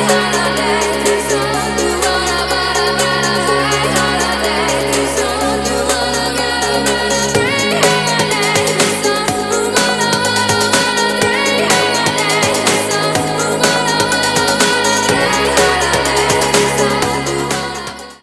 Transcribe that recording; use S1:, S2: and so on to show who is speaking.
S1: Yeah.